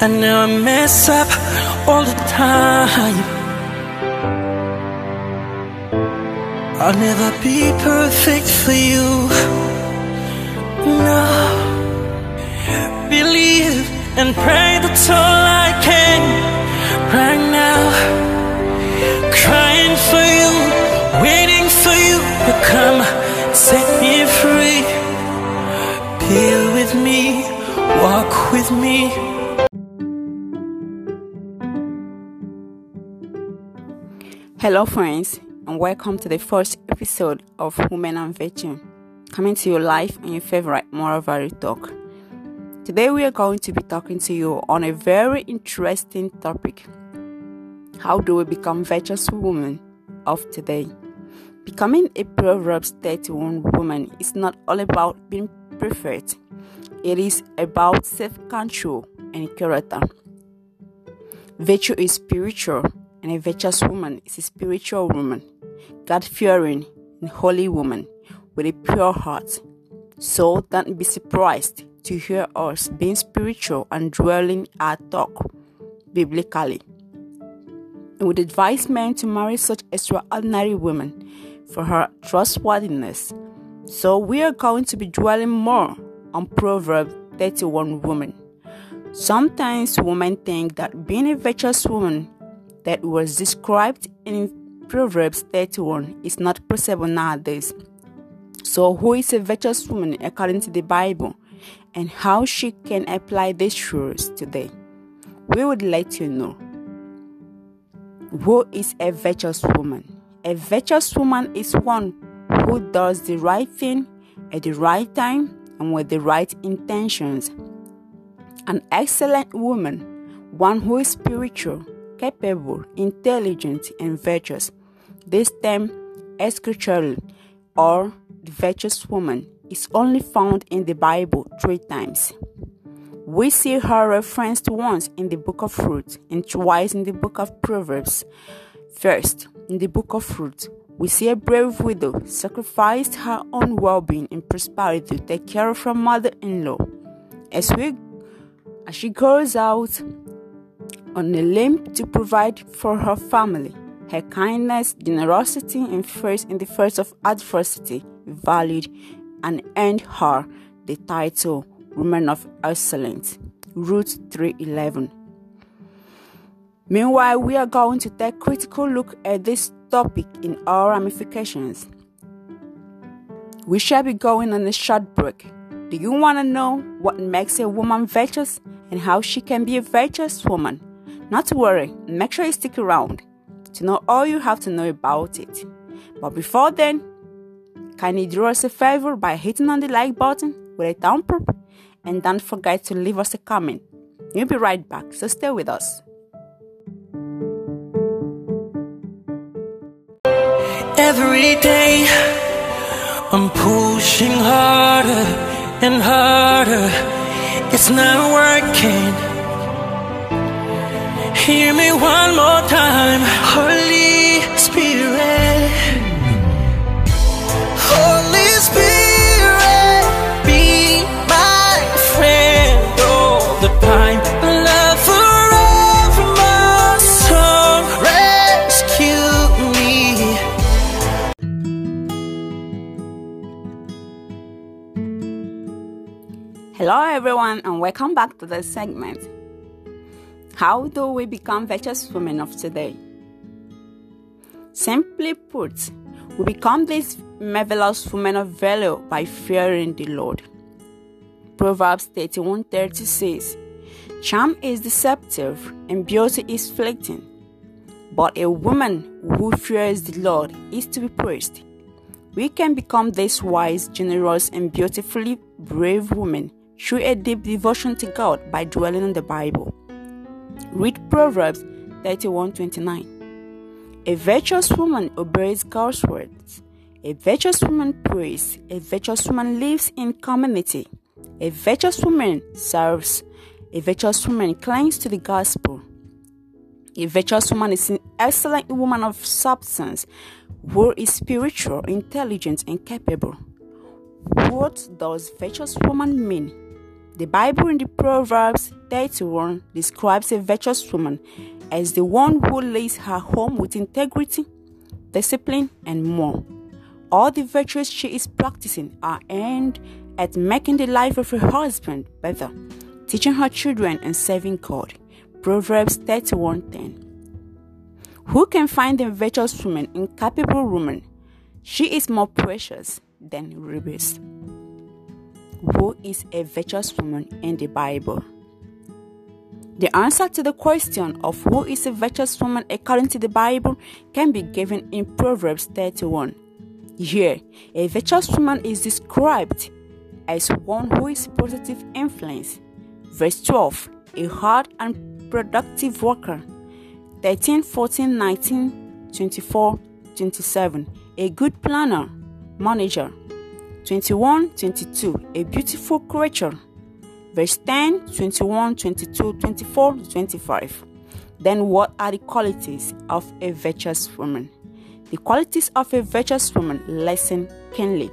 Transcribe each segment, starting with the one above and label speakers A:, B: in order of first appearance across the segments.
A: I know I mess up all the time. I'll never be perfect for you. No. Believe and pray that's all I can right now. Crying for you, waiting for you to come set me free. Be with me, walk with me.
B: Hello, friends, and welcome to the first episode of Women and Virtue, coming to your life on your favorite Moral Value Talk. Today, we are going to be talking to you on a very interesting topic How do we become virtuous women of today? Becoming a Proverbs 31 woman is not all about being perfect, it is about self control and character. Virtue is spiritual and a virtuous woman is a spiritual woman, God fearing and holy woman with a pure heart. So don't be surprised to hear us being spiritual and dwelling our talk biblically. We would advise men to marry such extraordinary women for her trustworthiness. So we are going to be dwelling more on Proverb 31 woman. Sometimes women think that being a virtuous woman that was described in Proverbs 31 is not possible nowadays. So, who is a virtuous woman according to the Bible, and how she can apply these truths today? We would let you know who is a virtuous woman? A virtuous woman is one who does the right thing at the right time and with the right intentions. An excellent woman, one who is spiritual, capable, intelligent, and virtuous. This term, scripturally, or the virtuous woman, is only found in the Bible three times. We see her referenced once in the book of Ruth and twice in the book of Proverbs. First, in the book of Ruth, we see a brave widow sacrificed her own well being and prosperity to take care of her mother in law. As, we, as she goes out on a limb to provide for her family. Her kindness, generosity, and faith in the face of adversity valued and earned her the title Woman of Excellence. Ruth 3:11. Meanwhile, we are going to take a critical look at this topic in all ramifications. We shall be going on a short break. Do you want to know what makes a woman virtuous and how she can be a virtuous woman? Not to worry, make sure you stick around to know all you have to know about it. But before then, can you do us a favor by hitting on the like button with a thumb up and don't forget to leave us a comment. We'll be right back, so stay with us.
A: Every day I'm pushing harder and harder. It's not working. Hear me one more time, Holy Spirit. Holy Spirit, be my friend all the time. Love forever must rescue me.
B: Hello, everyone, and welcome back to this segment. How do we become virtuous women of today? Simply put, we become these marvelous women of value by fearing the Lord. Proverbs 31:30 says, Charm is deceptive and beauty is fleeting, but a woman who fears the Lord is to be praised. We can become this wise, generous, and beautifully brave woman through a deep devotion to God by dwelling on the Bible. Read Proverbs 31:29. A virtuous woman obeys God's words. A virtuous woman prays. A virtuous woman lives in community. A virtuous woman serves. A virtuous woman clings to the gospel. A virtuous woman is an excellent woman of substance who is spiritual, intelligent, and capable. What does virtuous woman mean? The Bible in the Proverbs 31 describes a virtuous woman as the one who lays her home with integrity, discipline, and more. All the virtues she is practicing are aimed at making the life of her husband better, teaching her children and serving God. Proverbs 31:10. Who can find a virtuous woman, incapable woman? She is more precious than rubies who is a virtuous woman in the Bible? The answer to the question of who is a virtuous woman according to the Bible can be given in Proverbs 31. Here, a virtuous woman is described as one who is positive influence. Verse 12, a hard and productive worker. 13, 14, 19, 24, 27, a good planner, manager, 21 22 a beautiful creature. Verse 10 21 22 24 25 then what are the qualities of a virtuous woman? The qualities of a virtuous woman lesson keenly.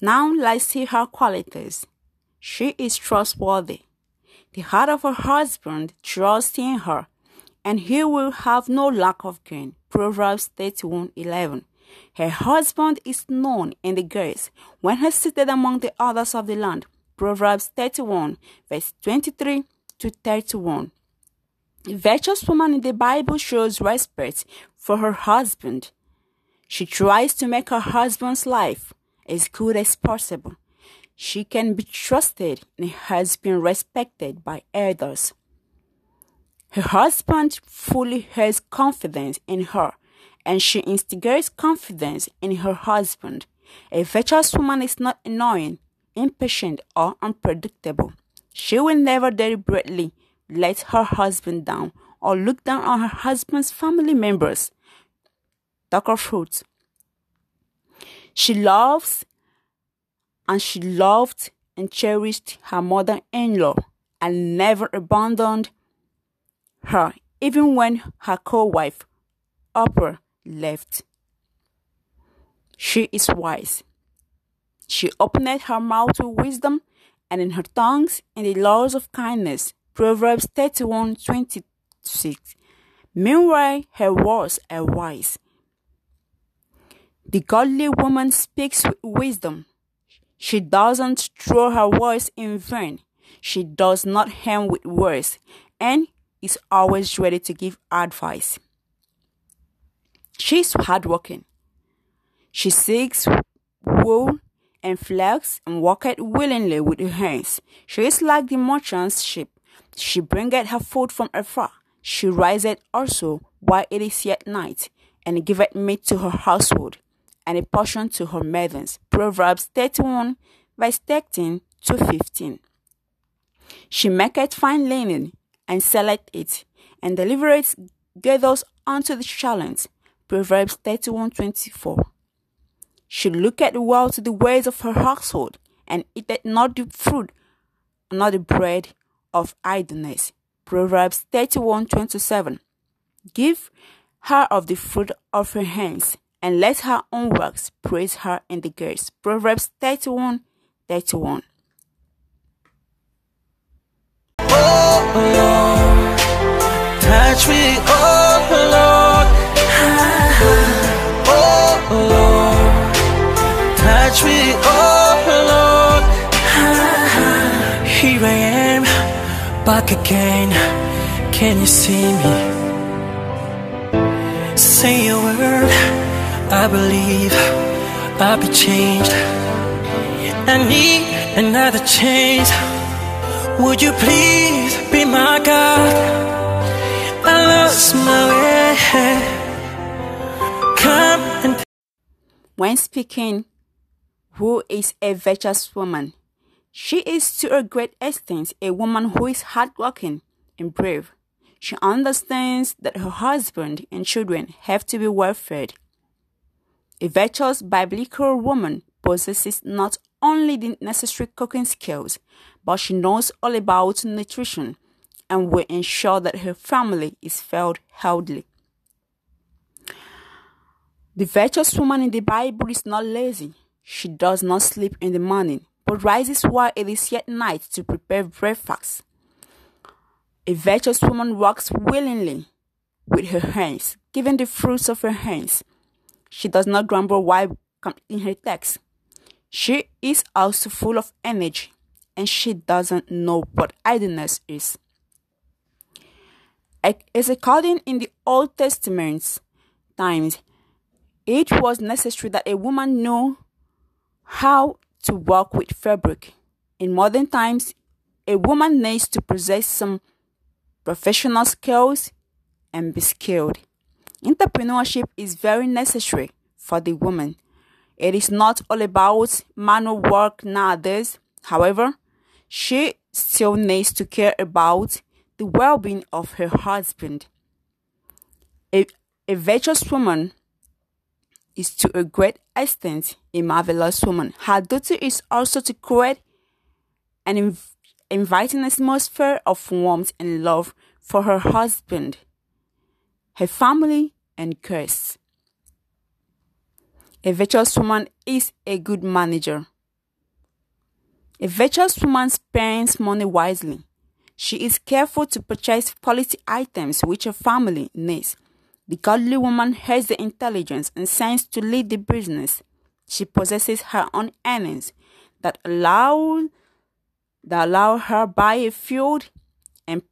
B: Now let's see her qualities. She is trustworthy. The heart of her husband trusts in her and he will have no lack of gain. Proverbs 31:11. Her husband is known in the gates when he seated among the others of the land. Proverbs 31, verse 23 to 31. A virtuous woman in the Bible shows respect for her husband. She tries to make her husband's life as good as possible. She can be trusted and has been respected by others. Her husband fully has confidence in her, and she instigates confidence in her husband. A virtuous woman is not annoying, impatient, or unpredictable. She will never deliberately let her husband down or look down on her husband's family members. Dr. Fruits. She loves and she loved and cherished her mother in law and never abandoned her even when her co-wife Orpah left. She is wise. She opened her mouth to wisdom, and in her tongues in the laws of kindness. Proverbs 31 26. Meanwhile, her words are wise. The godly woman speaks with wisdom. She doesn't throw her words in vain. She does not hem with words, and is always ready to give advice. She's hardworking. She seeks wool and flax and worketh willingly with her hands. She is like the merchant's ship. She bringeth her food from afar. She riseth also while it is yet night, and giveth meat to her household, and a portion to her maidens. Proverbs 31, verse 13 to 15. She maketh fine linen, and select it, and delivereth gathers unto the challenge. Proverbs 31:24. She looketh well to the ways of her household, and eateth not the fruit, not the bread of idleness. Proverbs 31:27. Give her of the fruit of her hands, and let her own works praise her in the gates. Proverbs 31
A: Lord. Touch me, oh Lord. Oh Lord. Touch me, oh Lord. Here I am, back again. Can you see me? Say a word, I believe I'll be changed. I need another chance. Would you please be my God? I lost my way. Come and
B: When speaking, who is a virtuous woman? She is to a great extent a woman who is hardworking and brave. She understands that her husband and children have to be well fed. A virtuous biblical woman possesses not only the necessary cooking skills, but she knows all about nutrition and will ensure that her family is fed healthily. The virtuous woman in the Bible is not lazy. She does not sleep in the morning, but rises while it is yet night to prepare breakfast. A virtuous woman works willingly with her hands, giving the fruits of her hands. She does not grumble while completing her task. She is also full of energy, and she doesn't know what idleness is. As according in the Old Testament times, it was necessary that a woman know how to work with fabric. In modern times, a woman needs to possess some professional skills and be skilled. Entrepreneurship is very necessary for the woman. It is not all about manual work nowadays. However, she still needs to care about the well being of her husband. A, a virtuous woman is to a great extent a marvelous woman. Her duty is also to create an inv- inviting atmosphere of warmth and love for her husband, her family, and guests. A virtuous woman is a good manager. A virtuous woman spends money wisely. She is careful to purchase quality items which her family needs. The godly woman has the intelligence and sense to lead the business. She possesses her own earnings that allow that allow her buy a field and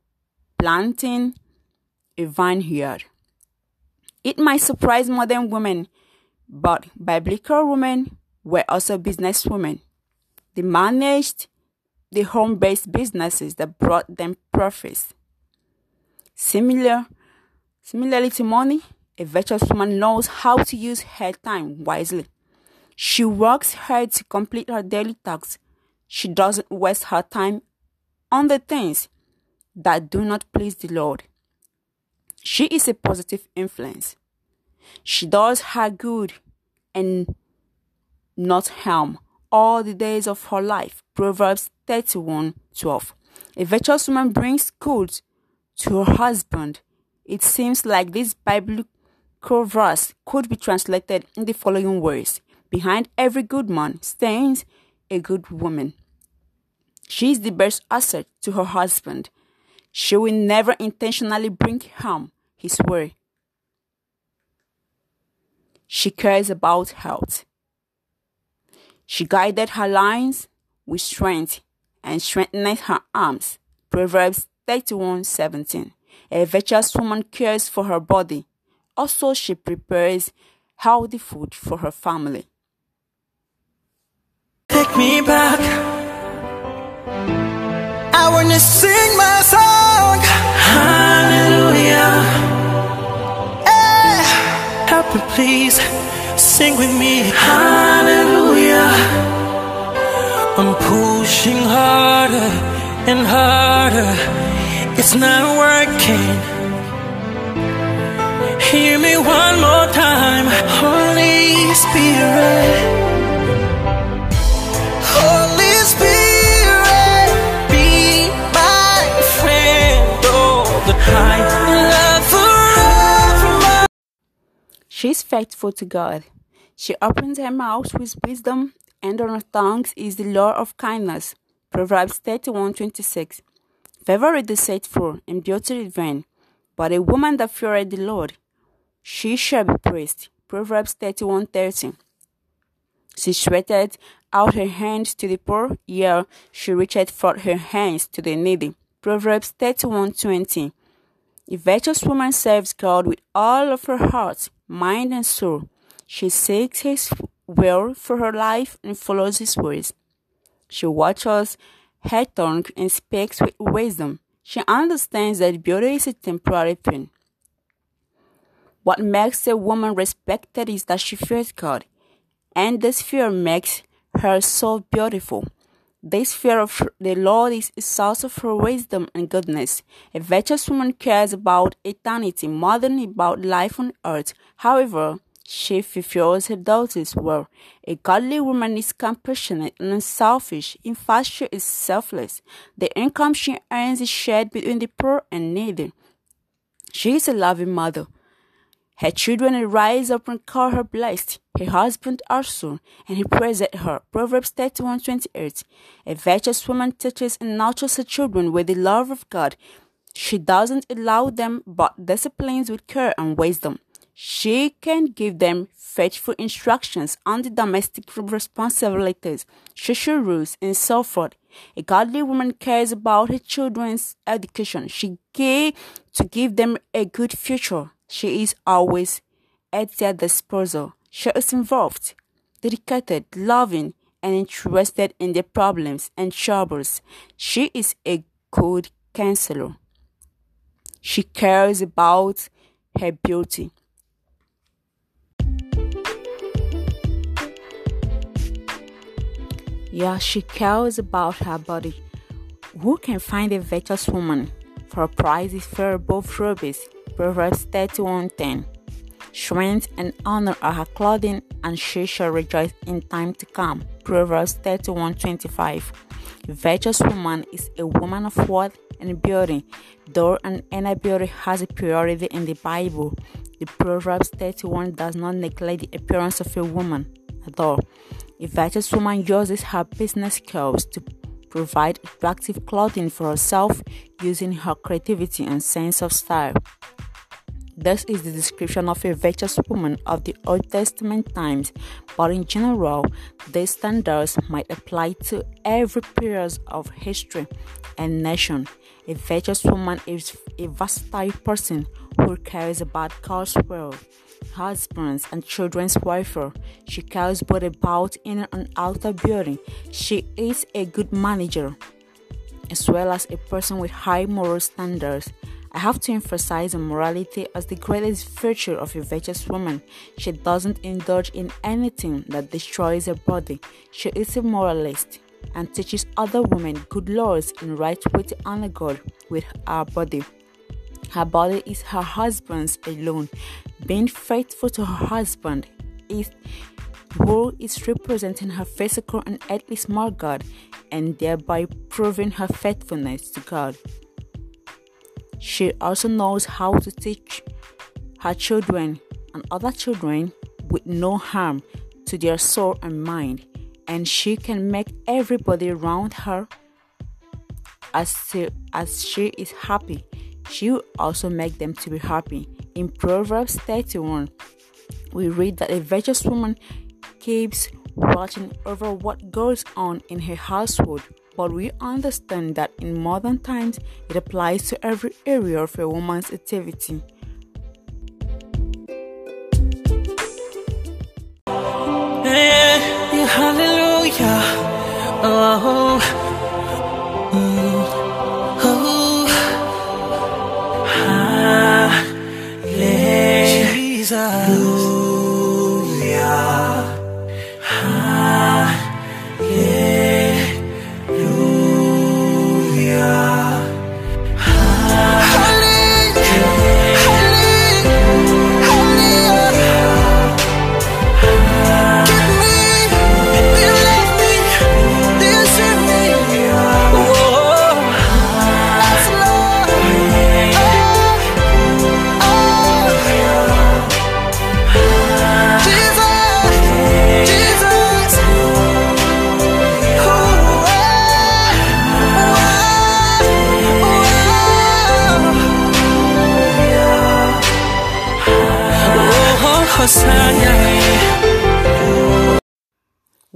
B: planting a vineyard. It might surprise modern women, but biblical women were also businesswomen. They managed the home based businesses that brought them profits. Similar, similarly to money, a virtuous woman knows how to use her time wisely. She works hard to complete her daily tasks. She doesn't waste her time on the things that do not please the Lord. She is a positive influence. She does her good and not harm all the days of her life. Proverbs 31 12. A virtuous woman brings good to her husband. It seems like this biblical verse could be translated in the following words Behind every good man stands a good woman. She is the best asset to her husband. She will never intentionally bring harm his way. She cares about health. She guided her lines with strength and strengthened her arms. Proverbs 31:17. A virtuous woman cares for her body. Also, she prepares healthy food for her family.
A: Take me back. I wanna sing my song. Hallelujah. Hey. Help me, please. Sing with me. Hallelujah. I'm pushing harder and harder. It's not working. Hear me one more time, Holy Spirit. Holy Spirit, be my friend all the time. Love forever.
B: She is faithful to God. She opens her mouth with wisdom, and on our tongues is the law of kindness. Proverbs 31:26. Favor is deceitful and beauty vain, but a woman that feareth the Lord, she shall be praised. Proverbs 31:13. She stretcheth out her hands to the poor, yea, she reacheth forth her hands to the needy. Proverbs 31:20. A virtuous woman serves God with all of her heart, mind, and soul. She seeks His will for her life and follows His ways. She watches her tongue and speaks with wisdom. She understands that beauty is a temporary thing. What makes a woman respected is that she fears God, and this fear makes her so beautiful. This fear of the Lord is a source of her wisdom and goodness. A virtuous woman cares about eternity more than about life on earth. However, she fulfills her duties well. A godly woman is compassionate and unselfish. In fact, she is selfless. The income she earns is shared between the poor and needy. She is a loving mother. Her children rise up and call her blessed, her husband also, and he praised her. Proverbs 31 28. A virtuous woman teaches and nurtures her children with the love of God. She doesn't allow them but disciplines with care and wisdom. She can give them faithful instructions on the domestic responsibilities, social rules, and so forth. A godly woman cares about her children's education. She cares to give them a good future. She is always at their disposal. She is involved, dedicated, loving, and interested in their problems and troubles. She is a good counselor. She cares about her beauty. Yeah, she cares about her body. Who can find a virtuous woman? For is fair above rubies. Proverbs 31:10. Strength and honor are her clothing, and she shall rejoice in time to come. Proverbs 31:25. A virtuous woman is a woman of worth and beauty, though an inner beauty has a priority in the Bible. The Proverbs 31 does not neglect the appearance of a woman at all. A virtuous woman uses her business skills to provide attractive clothing for herself using her creativity and sense of style. This is the description of a virtuous woman of the Old Testament times, but in general, these standards might apply to every period of history and nation. A virtuous woman is a versatile person who cares about God's will husbands, and children's welfare. She cares both about inner and outer beauty. She is a good manager, as well as a person with high moral standards. I have to emphasize on morality as the greatest virtue of a virtuous woman. She doesn't indulge in anything that destroys her body. She is a moralist and teaches other women good laws and right way to honor God with our body. Her body is her husband's alone. Being faithful to her husband is who is representing her physical and earthly smart God and thereby proving her faithfulness to God. She also knows how to teach her children and other children with no harm to their soul and mind, and she can make everybody around her as as she is happy she will also make them to be happy. In Proverbs 31, we read that a virtuous woman keeps watching over what goes on in her household, but we understand that in modern times it applies to every area of a woman's activity.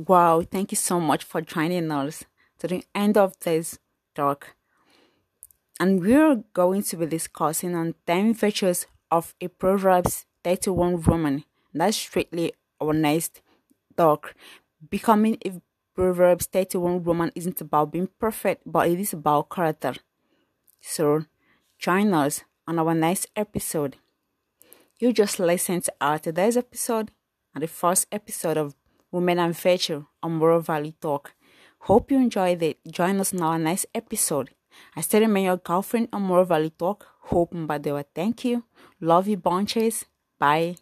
B: Wow, thank you so much for joining us to the end of this talk. And we're going to be discussing on 10 virtues of a Proverbs 31 woman. That's strictly our next talk. Becoming a Proverbs 31 woman isn't about being perfect, but it is about character. So join us on our next episode. You just listened to our today's episode and the first episode of Women and Virtue on Moral Valley Talk. Hope you enjoyed it. Join us in our next episode. I still remain your girlfriend on Moral Valley Talk. Hope and Badewa. Thank you. Love you, bunches. Bye.